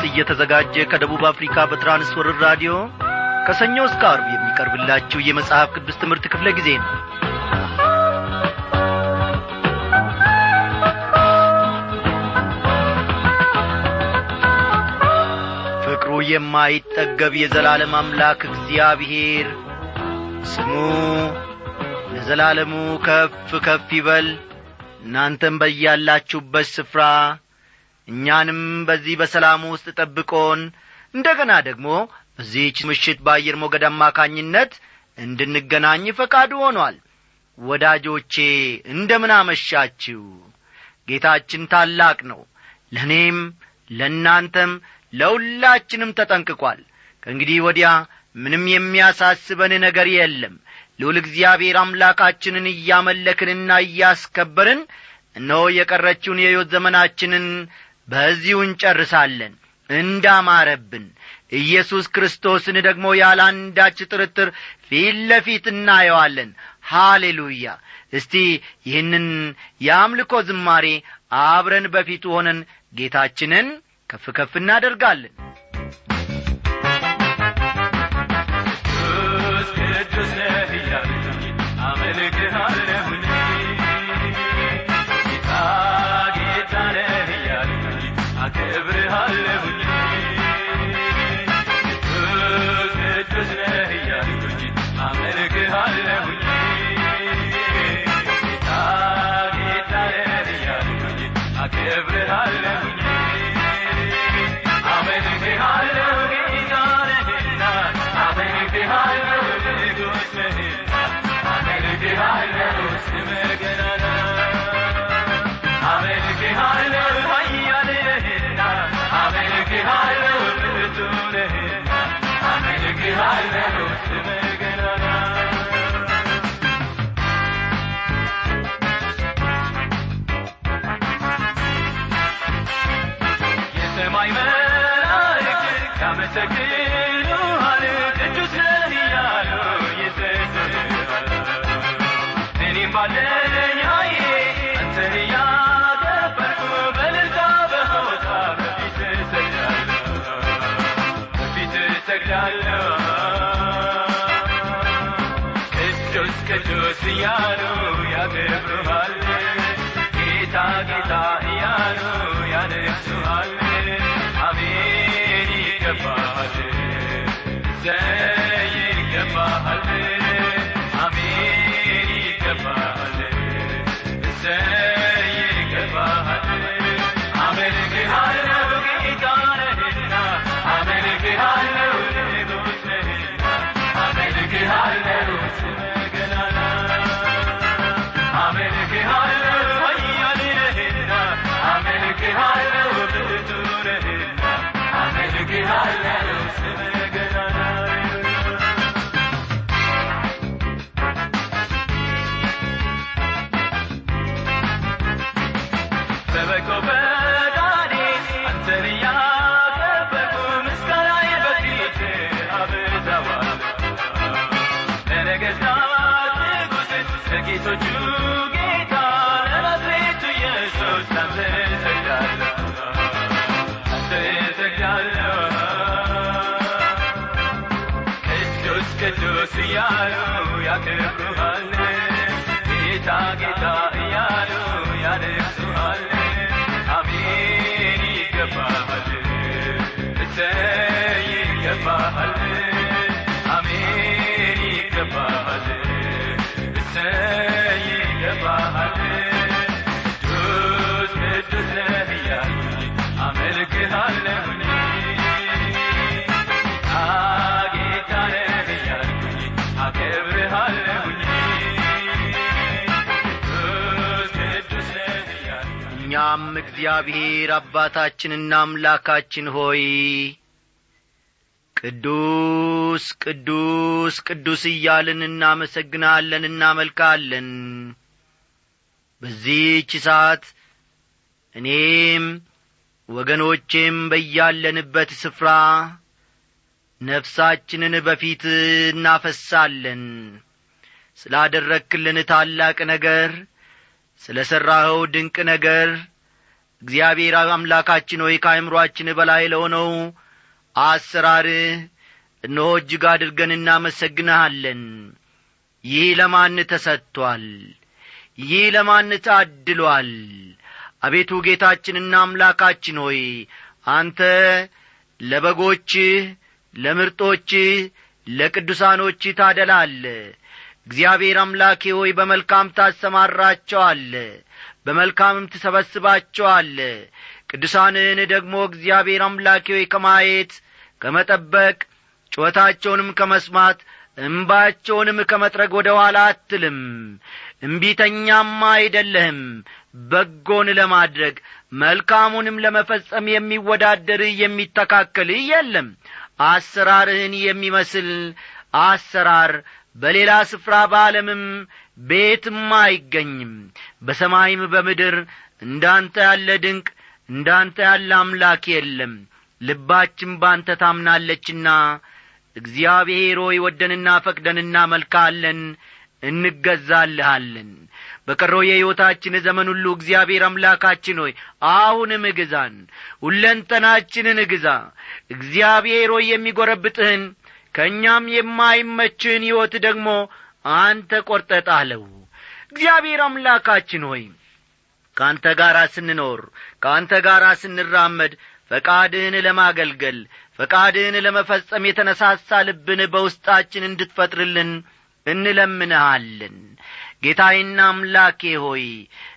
ድምፅ እየተዘጋጀ ከደቡብ አፍሪካ በትራንስወርር ራዲዮ ከሰኞ እስከ አርብ የሚቀርብላችሁ የመጽሐፍ ቅዱስ ትምህርት ክፍለ ጊዜ ነው። ፍቅሩ የማይጠገብ የዘላለም አምላክ እግዚአብሔር ስሙ ለዘላለሙ ከፍ ከፍ ይበል። እናንተም በያላችሁበት ስፍራ እኛንም በዚህ በሰላም ውስጥ ጠብቆን እንደ ገና ደግሞ በዚህች ምሽት በአየር ሞገድ አማካኝነት እንድንገናኝ ፈቃዱ ሆኗል። ወዳጆቼ እንደምን አመሻችሁ! ጌታችን ታላቅ ነው። ለእኔም ለእናንተም ለሁላችንም ተጠንቅቋል። ከእንግዲህ ወዲያ ምንም የሚያሳስበን ነገር የለም። ልዑል እግዚአብሔር አምላካችንን እያመለክንና እያስከበርን እነሆ የቀረችውን የሕይወት ዘመናችንን በዚሁ እንጨርሳለን። እንዳማረብን ኢየሱስ ክርስቶስን ደግሞ ያለ ጥርጥር ፊት ለፊት እናየዋለን። ሃሌሉያ! እስቲ ይህንን የአምልኮ ዝማሬ አብረን በፊቱ ሆነን ጌታችንን ከፍ ከፍ እናደርጋለን every high. ቅዱስ ቅዱስ እያሉ ያከብሩሃል ጌታ ጌታ እኛም እግዚአብሔር አባታችንና አምላካችን ሆይ ቅዱስ ቅዱስ ቅዱስ እያልን እናመሰግናለን እናመልካለን። በዚህች ሰዓት እኔም ወገኖቼም በያለንበት ስፍራ ነፍሳችንን በፊት እናፈሳለን። ስላደረግክልን ታላቅ ነገር ስለ ሠራኸው ድንቅ ነገር እግዚአብሔር አምላካችን ሆይ ከአይምሮአችን በላይ ለሆነው አሰራርህ እነሆ እጅግ አድርገን እናመሰግንሃለን። ይህ ለማን ተሰጥቶአል? ይህ ለማን ታድሏል? አቤቱ ጌታችንና አምላካችን ሆይ አንተ ለበጎችህ ለምርጦችህ ለቅዱሳኖች ታደላለ እግዚአብሔር አምላኬ ሆይ በመልካም ታሰማራቸዋለ በመልካምም ትሰበስባቸዋለ ቅዱሳንህን ደግሞ እግዚአብሔር አምላኬ ሆይ ከማየት ከመጠበቅ ጩኸታቸውንም ከመስማት እምባቸውንም ከመጥረግ ወደ ኋላ አትልም። እምቢተኛማ አይደለህም በጎን ለማድረግ መልካሙንም ለመፈጸም የሚወዳደርህ የሚተካከልህ የለም። አሰራርህን የሚመስል አሰራር በሌላ ስፍራ በዓለምም ቤትም አይገኝም። በሰማይም በምድር እንዳንተ ያለ ድንቅ እንዳንተ ያለ አምላክ የለም። ልባችን ባንተ ታምናለችና እግዚአብሔር ሆይ ወደንና ፈቅደን እናመልካለን እንገዛልሃለን። በቀረው የሕይወታችን ዘመን ሁሉ እግዚአብሔር አምላካችን ሆይ አሁንም እግዛን ሁለንተናችንን እግዛ እግዚአብሔር ሆይ የሚጐረብጥህን ከእኛም የማይመችህን ሕይወት ደግሞ አንተ ቈርጠ ጣለው። እግዚአብሔር አምላካችን ሆይ ከአንተ ጋር ስንኖር ከአንተ ጋር ስንራመድ ፈቃድህን ለማገልገል ፈቃድህን ለመፈጸም የተነሳሳ ልብን በውስጣችን እንድትፈጥርልን እንለምንሃለን። ጌታዬና አምላኬ ሆይ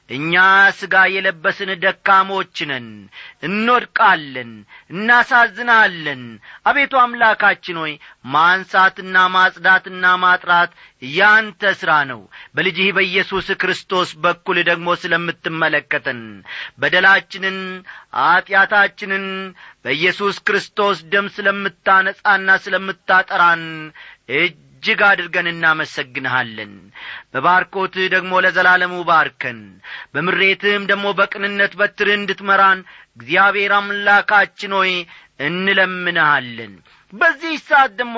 እኛ ሥጋ የለበስን ደካሞች ነን። እንወድቃለን እናሳዝናለን። አቤቱ አምላካችን ሆይ ማንሳትና ማጽዳትና ማጥራት ያንተ ሥራ ነው። በልጅህ በኢየሱስ ክርስቶስ በኩል ደግሞ ስለምትመለከተን በደላችንን ኀጢአታችንን በኢየሱስ ክርስቶስ ደም ስለምታነጻና ስለምታጠራን እጅ እጅግ አድርገን እናመሰግንሃለን። በባርኮትህ ደግሞ ለዘላለሙ ባርከን። በምሬትህም ደግሞ በቅንነት በትርህ እንድትመራን እግዚአብሔር አምላካችን ሆይ እንለምንሃለን። በዚህ ሰዓት ደግሞ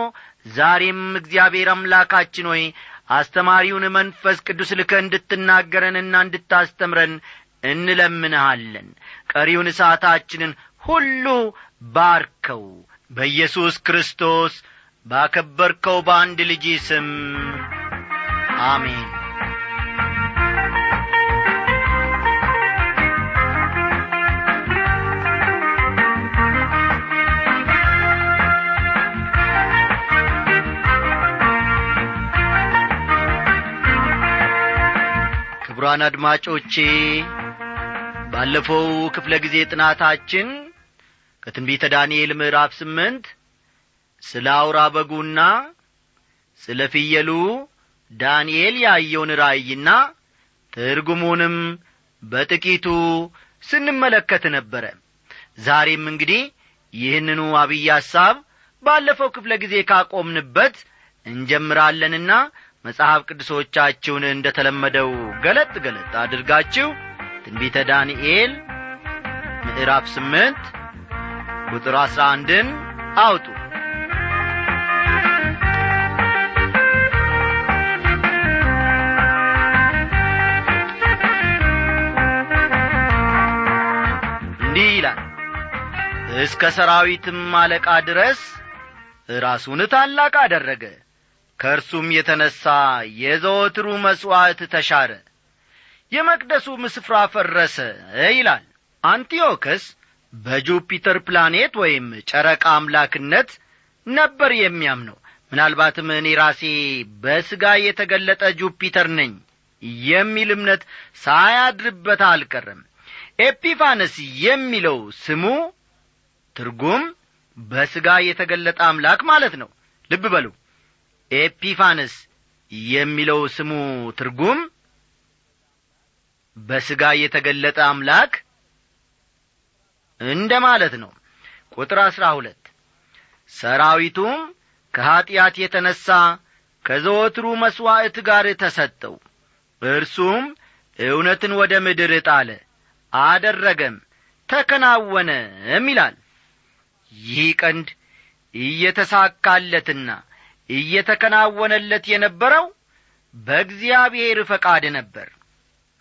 ዛሬም እግዚአብሔር አምላካችን ሆይ አስተማሪውን መንፈስ ቅዱስ ልከ እንድትናገረንና እንድታስተምረን እንለምንሃለን። ቀሪውን ሰዓታችንን ሁሉ ባርከው። በኢየሱስ ክርስቶስ ባከበርከው በአንድ ልጅ ስም አሜን። ክቡራን አድማጮቼ ባለፈው ክፍለ ጊዜ ጥናታችን ከትንቢተ ዳንኤል ምዕራፍ ስምንት ስለ አውራ በጉና ስለ ፍየሉ ዳንኤል ያየውን ራእይና ትርጉሙንም በጥቂቱ ስንመለከት ነበረ። ዛሬም እንግዲህ ይህንኑ አብይ ሐሳብ ባለፈው ክፍለ ጊዜ ካቆምንበት እንጀምራለንና መጽሐፍ ቅዱሶቻችሁን እንደ ተለመደው ገለጥ ገለጥ አድርጋችሁ ትንቢተ ዳንኤል ምዕራፍ ስምንት ቁጥር አሥራ አንድን አውጡ እስከ ሰራዊትም አለቃ ድረስ ራሱን ታላቅ አደረገ። ከእርሱም የተነሣ የዘወትሩ መሥዋዕት ተሻረ የመቅደሱም ስፍራ ፈረሰ ይላል። አንቲዮክስ በጁፒተር ፕላኔት ወይም ጨረቃ አምላክነት ነበር የሚያምነው። ምናልባትም እኔ ራሴ በሥጋ የተገለጠ ጁፒተር ነኝ የሚል እምነት ሳያድርበት አልቀረም። ኤጲፋነስ የሚለው ስሙ ትርጉም በሥጋ የተገለጠ አምላክ ማለት ነው። ልብ በሉ። ኤጲፋነስ የሚለው ስሙ ትርጉም በሥጋ የተገለጠ አምላክ እንደ ማለት ነው። ቁጥር አሥራ ሁለት ሰራዊቱም ከኀጢአት የተነሣ ከዘወትሩ መሥዋዕት ጋር ተሰጠው። እርሱም እውነትን ወደ ምድር ጣለ አደረገም ተከናወነም ይላል ይህ ቀንድ እየተሳካለትና እየተከናወነለት የነበረው በእግዚአብሔር ፈቃድ ነበር።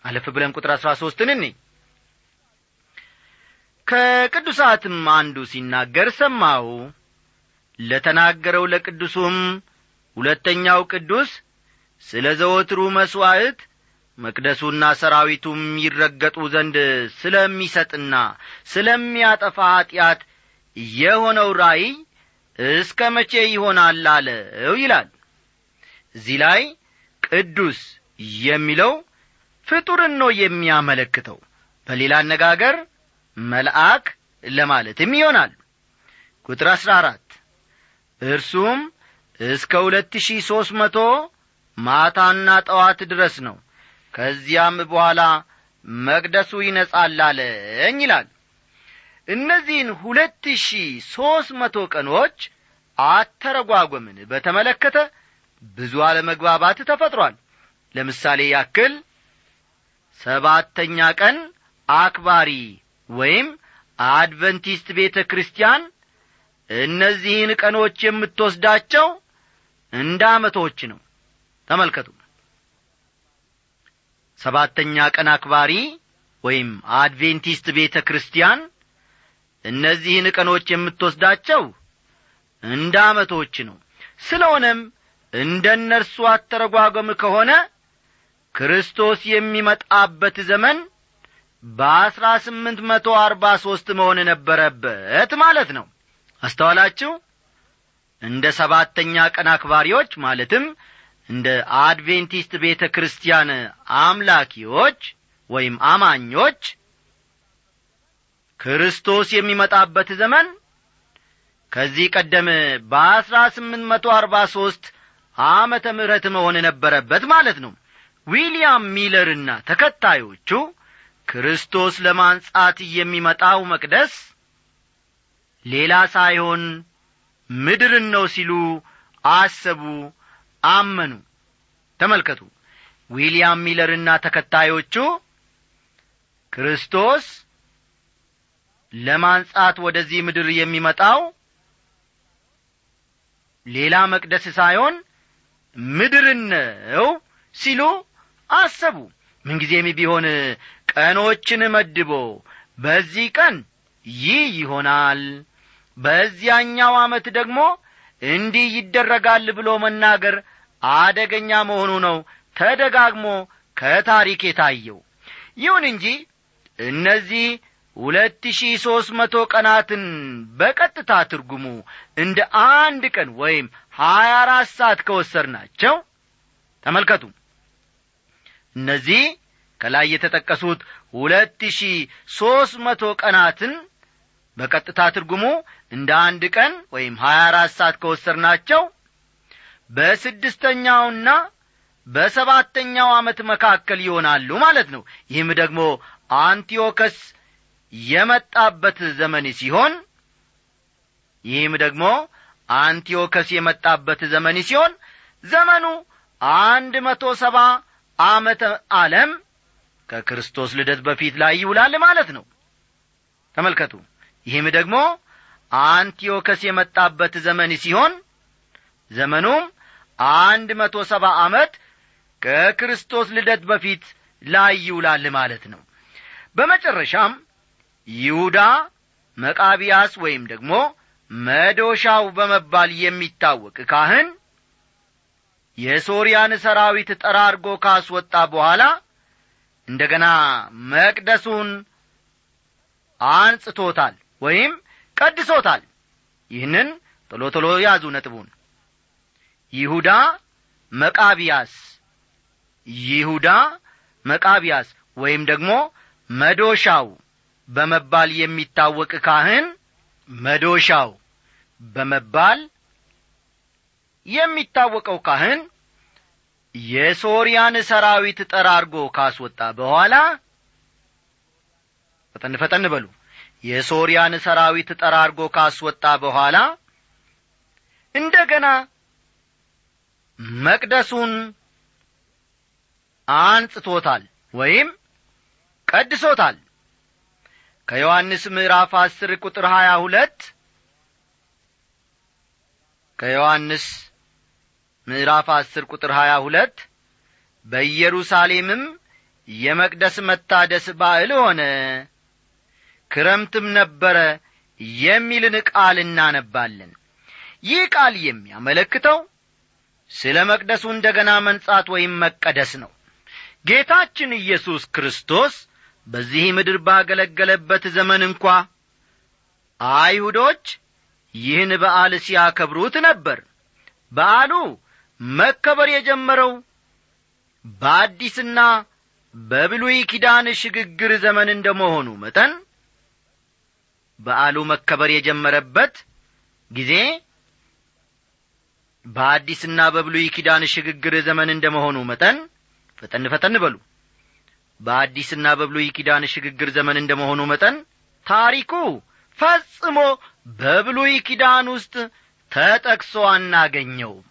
አለፍ ብለን ቁጥር አሥራ ሦስትን እኔ ከቅዱሳትም አንዱ ሲናገር ሰማሁ። ለተናገረው ለቅዱሱም ሁለተኛው ቅዱስ ስለ ዘወትሩ መሥዋዕት መቅደሱና ሰራዊቱም ይረገጡ ዘንድ ስለሚሰጥና ስለሚያጠፋ ኀጢአት የሆነው ራእይ እስከ መቼ ይሆናል አለው ይላል። እዚህ ላይ ቅዱስ የሚለው ፍጡርን ነው የሚያመለክተው። በሌላ አነጋገር መልአክ ለማለትም ይሆናል። ቁጥር አሥራ አራት እርሱም እስከ ሁለት ሺህ ሦስት መቶ ማታና ጠዋት ድረስ ነው። ከዚያም በኋላ መቅደሱ ይነጻል አለኝ ይላል እነዚህን ሁለት ሺህ ሦስት መቶ ቀኖች አተረጓጎምን በተመለከተ ብዙ አለመግባባት ተፈጥሯል። ለምሳሌ ያክል ሰባተኛ ቀን አክባሪ ወይም አድቨንቲስት ቤተ ክርስቲያን እነዚህን ቀኖች የምትወስዳቸው እንደ ዓመቶች ነው። ተመልከቱ። ሰባተኛ ቀን አክባሪ ወይም አድቬንቲስት ቤተ ክርስቲያን እነዚህን ቀኖች የምትወስዳቸው እንደ ዓመቶች ነው። ስለሆነም እንደ እነርሱ አተረጓጎም ከሆነ ክርስቶስ የሚመጣበት ዘመን በአስራ ስምንት መቶ አርባ ሦስት መሆን ነበረበት ማለት ነው። አስተዋላችሁ? እንደ ሰባተኛ ቀን አክባሪዎች ማለትም እንደ አድቬንቲስት ቤተ ክርስቲያን አምላኪዎች ወይም አማኞች ክርስቶስ የሚመጣበት ዘመን ከዚህ ቀደም በአስራ ስምንት መቶ አርባ ሦስት ዓመተ ምሕረት መሆን ነበረበት ማለት ነው። ዊልያም ሚለርና ተከታዮቹ ክርስቶስ ለማንጻት የሚመጣው መቅደስ ሌላ ሳይሆን ምድርን ነው ሲሉ አሰቡ አመኑ። ተመልከቱ። ዊልያም ሚለርና ተከታዮቹ ክርስቶስ ለማንጻት ወደዚህ ምድር የሚመጣው ሌላ መቅደስ ሳይሆን ምድርን ነው ሲሉ አሰቡ። ምንጊዜም ቢሆን ቀኖችን መድቦ በዚህ ቀን ይህ ይሆናል በዚያኛው ዓመት ደግሞ እንዲህ ይደረጋል ብሎ መናገር አደገኛ መሆኑ ነው ተደጋግሞ ከታሪክ የታየው። ይሁን እንጂ እነዚህ ሁለት ሺህ ሦስት መቶ ቀናትን በቀጥታ ትርጉሙ እንደ አንድ ቀን ወይም ሀያ አራት ሰዓት ከወሰር ናቸው ተመልከቱ። እነዚህ ከላይ የተጠቀሱት ሁለት ሺህ ሦስት መቶ ቀናትን በቀጥታ ትርጉሙ እንደ አንድ ቀን ወይም ሀያ አራት ሰዓት ከወሰር ናቸው በስድስተኛውና በሰባተኛው ዓመት መካከል ይሆናሉ ማለት ነው። ይህም ደግሞ አንቲዮከስ የመጣበት ዘመን ሲሆን ይህም ደግሞ አንቲዮከስ የመጣበት ዘመን ሲሆን ዘመኑ አንድ መቶ ሰባ ዓመተ ዓለም ከክርስቶስ ልደት በፊት ላይ ይውላል ማለት ነው። ተመልከቱ። ይህም ደግሞ አንቲዮከስ የመጣበት ዘመን ሲሆን ዘመኑም አንድ መቶ ሰባ ዓመት ከክርስቶስ ልደት በፊት ላይ ይውላል ማለት ነው። በመጨረሻም ይሁዳ መቃቢያስ ወይም ደግሞ መዶሻው በመባል የሚታወቅ ካህን የሶርያን ሰራዊት ጠራርጎ ካስወጣ በኋላ እንደ ገና መቅደሱን አንጽቶታል ወይም ቀድሶታል። ይህንን ቶሎ ቶሎ ያዙ ነጥቡን። ይሁዳ መቃቢያስ ይሁዳ መቃቢያስ ወይም ደግሞ መዶሻው በመባል የሚታወቅ ካህን መዶሻው በመባል የሚታወቀው ካህን የሶርያን ሰራዊት ጠራርጎ ካስወጣ በኋላ ፈጠን ፈጠን በሉ። የሶርያን ሰራዊት ጠራርጎ ካስወጣ በኋላ እንደ ገና መቅደሱን አንጽቶታል ወይም ቀድሶታል ከዮሐንስ ምዕራፍ አስር ቁጥር ሀያ ሁለት ከዮሐንስ ምዕራፍ አስር ቁጥር ሀያ ሁለት በኢየሩሳሌምም የመቅደስ መታደስ ባዕል ሆነ። ክረምትም ነበረ የሚልን ቃል እናነባለን። ይህ ቃል የሚያመለክተው ስለ መቅደሱ እንደ ገና መንጻት ወይም መቀደስ ነው። ጌታችን ኢየሱስ ክርስቶስ በዚህ ምድር ባገለገለበት ዘመን እንኳ አይሁዶች ይህን በዓል ሲያከብሩት ነበር። በዓሉ መከበር የጀመረው በአዲስና በብሉይ ኪዳን ሽግግር ዘመን እንደ መሆኑ መጠን በዓሉ መከበር የጀመረበት ጊዜ በአዲስና በብሉይ ኪዳን ሽግግር ዘመን እንደ መሆኑ መጠን ፈጠን ፈጠን በሉ በአዲስና በብሉይ ኪዳን ሽግግር ዘመን እንደ መሆኑ መጠን ታሪኩ ፈጽሞ በብሉይ ኪዳን ውስጥ ተጠቅሶ አናገኘውም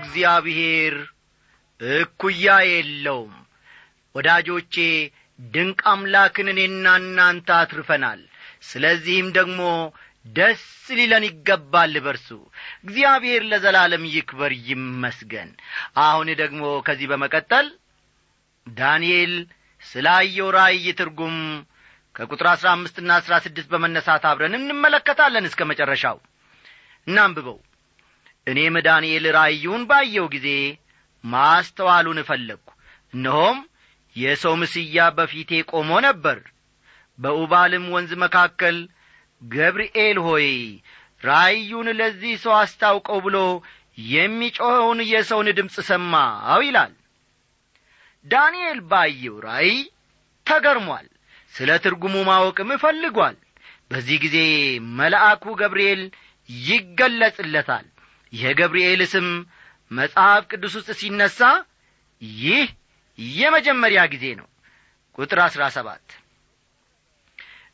እግዚአብሔር እኩያ የለውም። ወዳጆቼ ድንቅ አምላክን እኔና እናንተ አትርፈናል። ስለዚህም ደግሞ ደስ ሊለን ይገባል በርሱ። እግዚአብሔር ለዘላለም ይክበር ይመስገን። አሁን ደግሞ ከዚህ በመቀጠል ዳንኤል ስላየው ራእይ ትርጉም ከቁጥር አሥራ አምስትና አሥራ ስድስት በመነሳት አብረን እንመለከታለን እስከ መጨረሻው። እናንብበው እኔም ዳንኤል ራእዩን ባየው ጊዜ ማስተዋሉን እፈለግሁ እነሆም የሰው ምስያ በፊቴ ቆሞ ነበር። በኡባልም ወንዝ መካከል ገብርኤል ሆይ ራእዩን ለዚህ ሰው አስታውቀው ብሎ የሚጮኸውን የሰውን ድምፅ ሰማው ይላል። ዳንኤል ባየው ራእይ ተገርሟል። ስለ ትርጉሙ ማወቅም እፈልጓል በዚህ ጊዜ መልአኩ ገብርኤል ይገለጽለታል የገብርኤል ስም መጽሐፍ ቅዱስ ውስጥ ሲነሣ ይህ የመጀመሪያ ጊዜ ነው። ቁጥር አሥራ ሰባት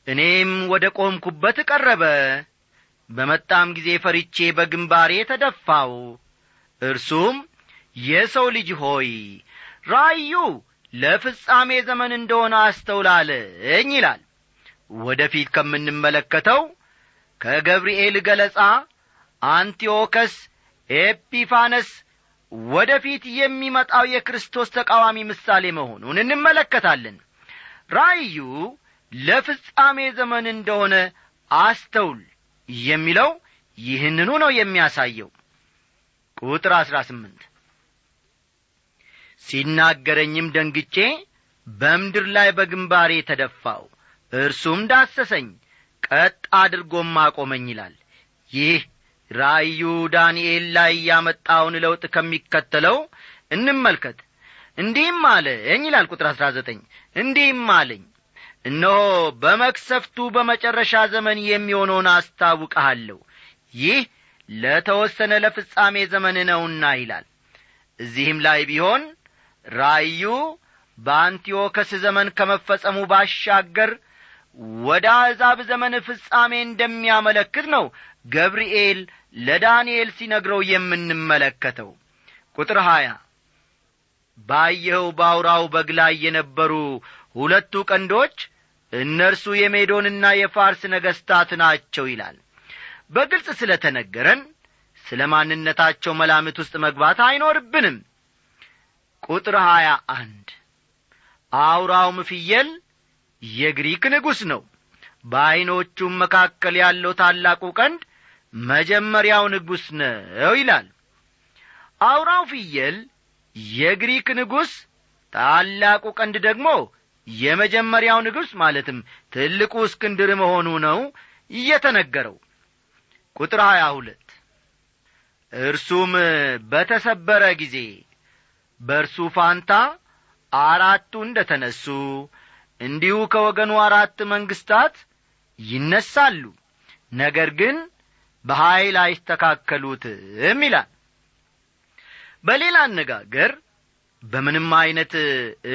እኔም ወደ ቆምኩበት ቀረበ። በመጣም ጊዜ ፈሪቼ በግንባሬ ተደፋው። እርሱም የሰው ልጅ ሆይ ራእዩ ለፍጻሜ ዘመን እንደሆነ አስተውላለኝ ይላል። ወደ ፊት ከምንመለከተው ከገብርኤል ገለጻ አንቲዮከስ ኤጲፋነስ ወደ ፊት የሚመጣው የክርስቶስ ተቃዋሚ ምሳሌ መሆኑን እንመለከታለን። ራእዩ ለፍጻሜ ዘመን እንደሆነ አስተውል የሚለው ይህንኑ ነው የሚያሳየው። ቁጥር አሥራ ስምንት ሲናገረኝም ደንግጬ በምድር ላይ በግንባሬ ተደፋው እርሱም ዳሰሰኝ ቀጥ አድርጎም አቆመኝ ይላል። ይህ ራእዩ ዳንኤል ላይ ያመጣውን ለውጥ ከሚከተለው እንመልከት። እንዲህም አለኝ ይላል ቁጥር አሥራ ዘጠኝ። እንዲህም አለኝ እነሆ በመክሰፍቱ በመጨረሻ ዘመን የሚሆነውን አስታውቀሃለሁ ይህ ለተወሰነ ለፍጻሜ ዘመን ነውና ይላል። እዚህም ላይ ቢሆን ራእዩ በአንቲዮከስ ዘመን ከመፈጸሙ ባሻገር ወደ አሕዛብ ዘመን ፍጻሜ እንደሚያመለክት ነው ገብርኤል ለዳንኤል ሲነግረው የምንመለከተው። ቁጥር ሀያ ባየኸው በአውራው በግ ላይ የነበሩ ሁለቱ ቀንዶች እነርሱ የሜዶንና የፋርስ ነገሥታት ናቸው ይላል። በግልጽ ስለ ተነገረን ስለ ማንነታቸው መላምት ውስጥ መግባት አይኖርብንም። ቁጥር ሀያ አንድ አውራውም ፍየል የግሪክ ንጉሥ ነው። በዐይኖቹም መካከል ያለው ታላቁ ቀንድ መጀመሪያው ንጉሥ ነው ይላል። አውራው ፍየል የግሪክ ንጉሥ ታላቁ ቀንድ ደግሞ የመጀመሪያው ንጉሥ ማለትም ትልቁ እስክንድር መሆኑ ነው እየተነገረው ቁጥር ሀያ ሁለት እርሱም በተሰበረ ጊዜ በእርሱ ፋንታ አራቱ እንደ ተነሱ እንዲሁ ከወገኑ አራት መንግስታት ይነሳሉ። ነገር ግን በኀይል አይስተካከሉትም ይላል። በሌላ አነጋገር በምንም ዐይነት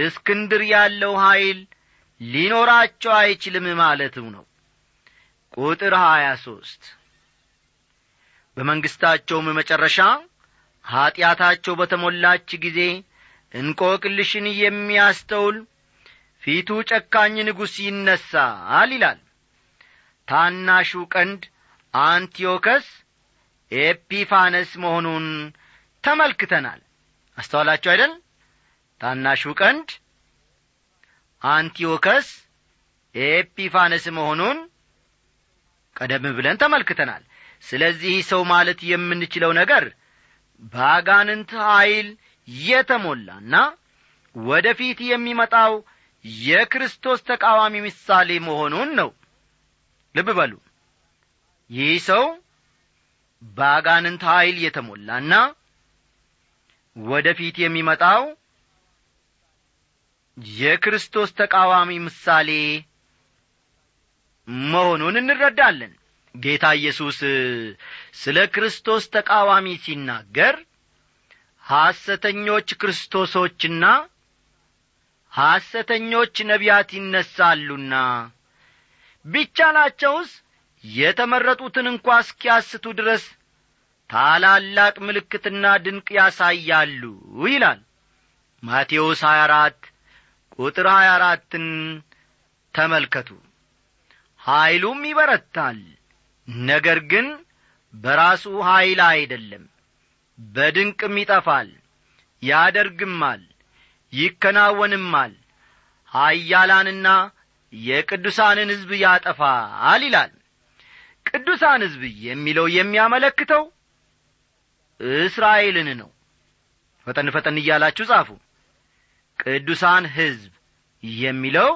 እስክንድር ያለው ኀይል ሊኖራቸው አይችልም ማለትም ነው። ቁጥር ሀያ ሦስት በመንግሥታቸውም መጨረሻ ኀጢአታቸው በተሞላች ጊዜ እንቆቅልሽን የሚያስተውል ፊቱ ጨካኝ ንጉሥ ይነሳል ይላል። ታናሹ ቀንድ አንቲዮከስ ኤጲፋነስ መሆኑን ተመልክተናል። አስተዋላችሁ አይደል? ታናሹ ቀንድ አንቲዮከስ ኤጲፋነስ መሆኑን ቀደም ብለን ተመልክተናል። ስለዚህ ሰው ማለት የምንችለው ነገር በአጋንንት ኀይል የተሞላና ወደ ፊት የሚመጣው የክርስቶስ ተቃዋሚ ምሳሌ መሆኑን ነው። ልብ በሉ። ይህ ሰው በአጋንንት ኀይል የተሞላና ወደ ፊት የሚመጣው የክርስቶስ ተቃዋሚ ምሳሌ መሆኑን እንረዳለን። ጌታ ኢየሱስ ስለ ክርስቶስ ተቃዋሚ ሲናገር ሐሰተኞች ክርስቶሶችና ሐሰተኞች ነቢያት ይነሳሉና። ቢቻላቸውስ የተመረጡትን እንኳ እስኪያስቱ ድረስ ታላላቅ ምልክትና ድንቅ ያሳያሉ ይላል። ማቴዎስ 24 ቁጥር 24ን ተመልከቱ። ኀይሉም ይበረታል ነገር ግን በራሱ ኀይል አይደለም በድንቅም ይጠፋል ያደርግማል ይከናወንማል። ኀያላንና የቅዱሳንን ሕዝብ ያጠፋል ይላል። ቅዱሳን ሕዝብ የሚለው የሚያመለክተው እስራኤልን ነው። ፈጠን ፈጠን እያላችሁ ጻፉ። ቅዱሳን ሕዝብ የሚለው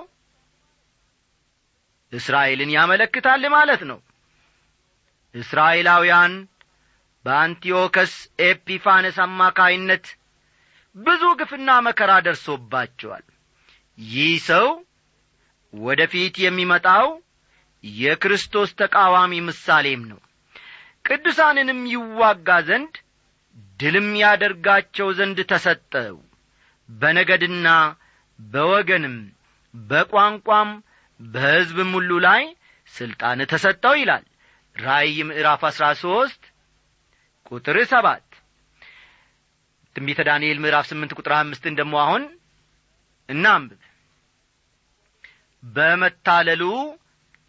እስራኤልን ያመለክታል ማለት ነው። እስራኤላውያን በአንቲዮከስ ኤጲፋነስ አማካይነት ብዙ ግፍና መከራ ደርሶባቸዋል። ይህ ሰው ወደ ፊት የሚመጣው የክርስቶስ ተቃዋሚ ምሳሌም ነው። ቅዱሳንንም ይዋጋ ዘንድ ድልም ያደርጋቸው ዘንድ ተሰጠው። በነገድና በወገንም በቋንቋም በሕዝብም ሁሉ ላይ ሥልጣን ተሰጠው ይላል። ራእይ ምዕራፍ አሥራ ሦስት ቁጥር ሰባት ትንቢተ ዳንኤል ምዕራፍ ስምንት ቁጥር አምስትን ደሞ አሁን እናንብብ። በመታለሉ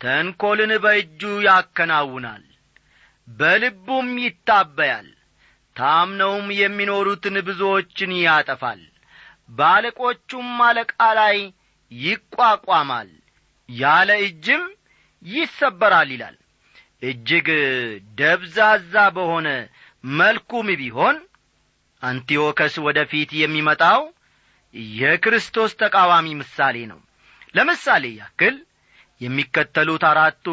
ተንኰልን በእጁ ያከናውናል በልቡም ይታበያል ታምነውም የሚኖሩትን ብዙዎችን ያጠፋል በአለቆቹም አለቃ ላይ ይቋቋማል ያለ እጅም ይሰበራል ይላል። እጅግ ደብዛዛ በሆነ መልኩም ቢሆን አንቲዮከስ ወደ ፊት የሚመጣው የክርስቶስ ተቃዋሚ ምሳሌ ነው። ለምሳሌ ያክል የሚከተሉት አራቱ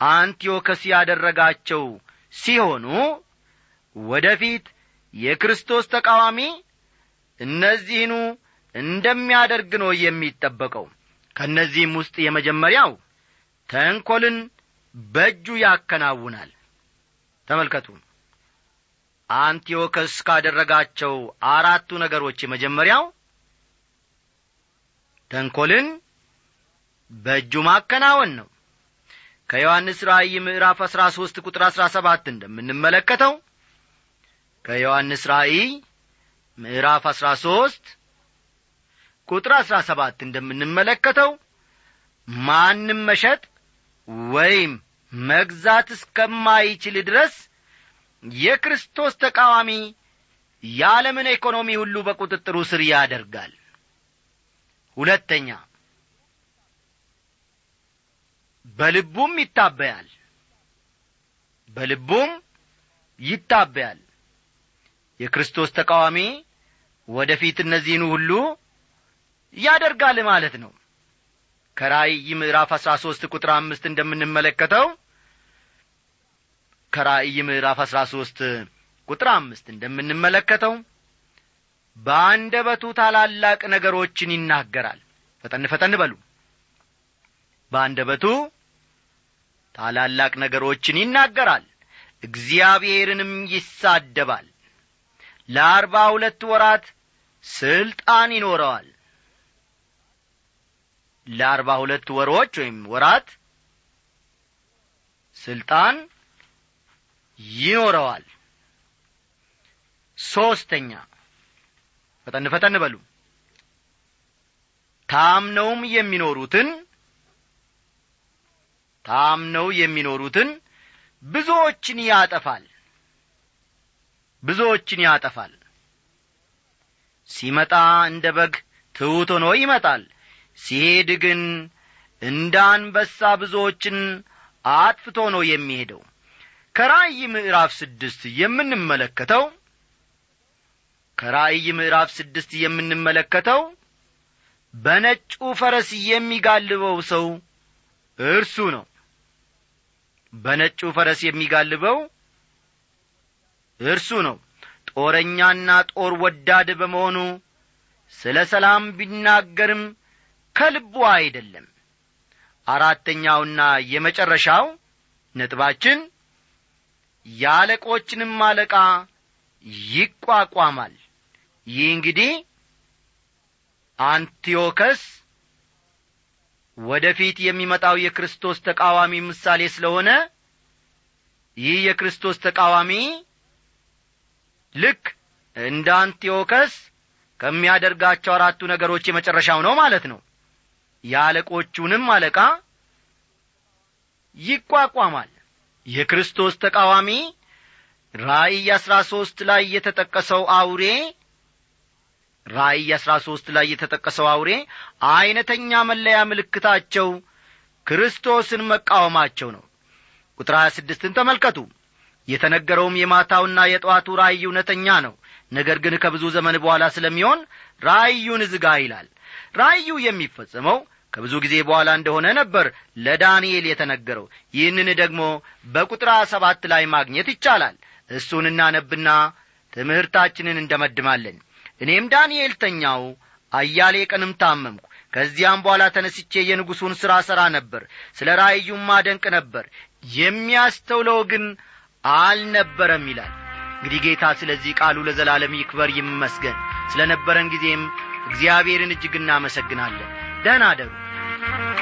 አንቲዮከስ ያደረጋቸው ሲሆኑ ወደ ፊት የክርስቶስ ተቃዋሚ እነዚህኑ እንደሚያደርግ ነው የሚጠበቀው። ከእነዚህም ውስጥ የመጀመሪያው ተንኰልን በእጁ ያከናውናል። ተመልከቱ አንቲዮከስ ካደረጋቸው አራቱ ነገሮች የመጀመሪያው ተንኰልን በእጁ ማከናወን ነው። ከዮሐንስ ራእይ ምዕራፍ አሥራ ሦስት ቁጥር አሥራ ሰባት እንደምንመለከተው ከዮሐንስ ራእይ ምዕራፍ አሥራ ሦስት ቁጥር አሥራ ሰባት እንደምንመለከተው ማንም መሸጥ ወይም መግዛት እስከማይችል ድረስ የክርስቶስ ተቃዋሚ የዓለምን ኢኮኖሚ ሁሉ በቁጥጥሩ ስር ያደርጋል። ሁለተኛ በልቡም ይታበያል። በልቡም ይታበያል። የክርስቶስ ተቃዋሚ ወደ ፊት እነዚህን ሁሉ ያደርጋል ማለት ነው። ከራእይ ምዕራፍ አሥራ ሦስት ቁጥር አምስት እንደምንመለከተው ከራእይ ምዕራፍ አሥራ ሦስት ቁጥር አምስት እንደምንመለከተው በአንደበቱ ታላላቅ ነገሮችን ይናገራል። ፈጠን ፈጠን በሉ። በአንደበቱ ታላላቅ ነገሮችን ይናገራል። እግዚአብሔርንም ይሳደባል። ለአርባ ሁለት ወራት ስልጣን ይኖረዋል። ለአርባ ሁለት ወሮች ወይም ወራት ስልጣን ይኖረዋል። ሦስተኛ ፈጠን ፈጠን በሉ። ታምነውም የሚኖሩትን ታምነው የሚኖሩትን ብዙዎችን ያጠፋል። ብዙዎችን ያጠፋል። ሲመጣ እንደ በግ ትሑት ሆኖ ይመጣል። ሲሄድ ግን እንደ አንበሳ ብዙዎችን አጥፍቶ ነው የሚሄደው ከራእይ ምዕራፍ ስድስት የምንመለከተው ከራእይ ምዕራፍ ስድስት የምንመለከተው በነጩ ፈረስ የሚጋልበው ሰው እርሱ ነው። በነጩ ፈረስ የሚጋልበው እርሱ ነው። ጦረኛና ጦር ወዳድ በመሆኑ ስለ ሰላም ቢናገርም ከልቡ አይደለም። አራተኛውና የመጨረሻው ነጥባችን የአለቆችንም አለቃ ይቋቋማል። ይህ እንግዲህ አንቲዮከስ ወደ ፊት የሚመጣው የክርስቶስ ተቃዋሚ ምሳሌ ስለሆነ ይህ የክርስቶስ ተቃዋሚ ልክ እንደ አንቲዮከስ ከሚያደርጋቸው አራቱ ነገሮች የመጨረሻው ነው ማለት ነው። የአለቆቹንም አለቃ ይቋቋማል የክርስቶስ ተቃዋሚ ራእይ አሥራ ሦስት ላይ የተጠቀሰው አውሬ ራእይ አሥራ ሦስት ላይ የተጠቀሰው አውሬ ዐይነተኛ መለያ ምልክታቸው ክርስቶስን መቃወማቸው ነው። ቁጥር ሀያ ስድስትን ተመልከቱ። የተነገረውም የማታውና የጠዋቱ ራእይ እውነተኛ ነው። ነገር ግን ከብዙ ዘመን በኋላ ስለሚሆን ራእዩን ዝጋ ይላል። ራእዩ የሚፈጸመው ከብዙ ጊዜ በኋላ እንደሆነ ነበር ለዳንኤል የተነገረው። ይህንን ደግሞ በቁጥር ሰባት ላይ ማግኘት ይቻላል። እሱን እናነብና ትምህርታችንን እንደመድማለን። እኔም ዳንኤል ተኛው አያሌ ቀንም ታመምኩ። ከዚያም በኋላ ተነስቼ የንጉሡን ሥራ ሠራ ነበር። ስለ ራእዩም ማደንቅ ነበር። የሚያስተውለው ግን አልነበረም ይላል። እንግዲህ ጌታ ስለዚህ ቃሉ ለዘላለም ይክበር ይመስገን። ስለ ነበረን ጊዜም እግዚአብሔርን እጅግ እናመሰግናለን። ደህና አደሩ Thank you.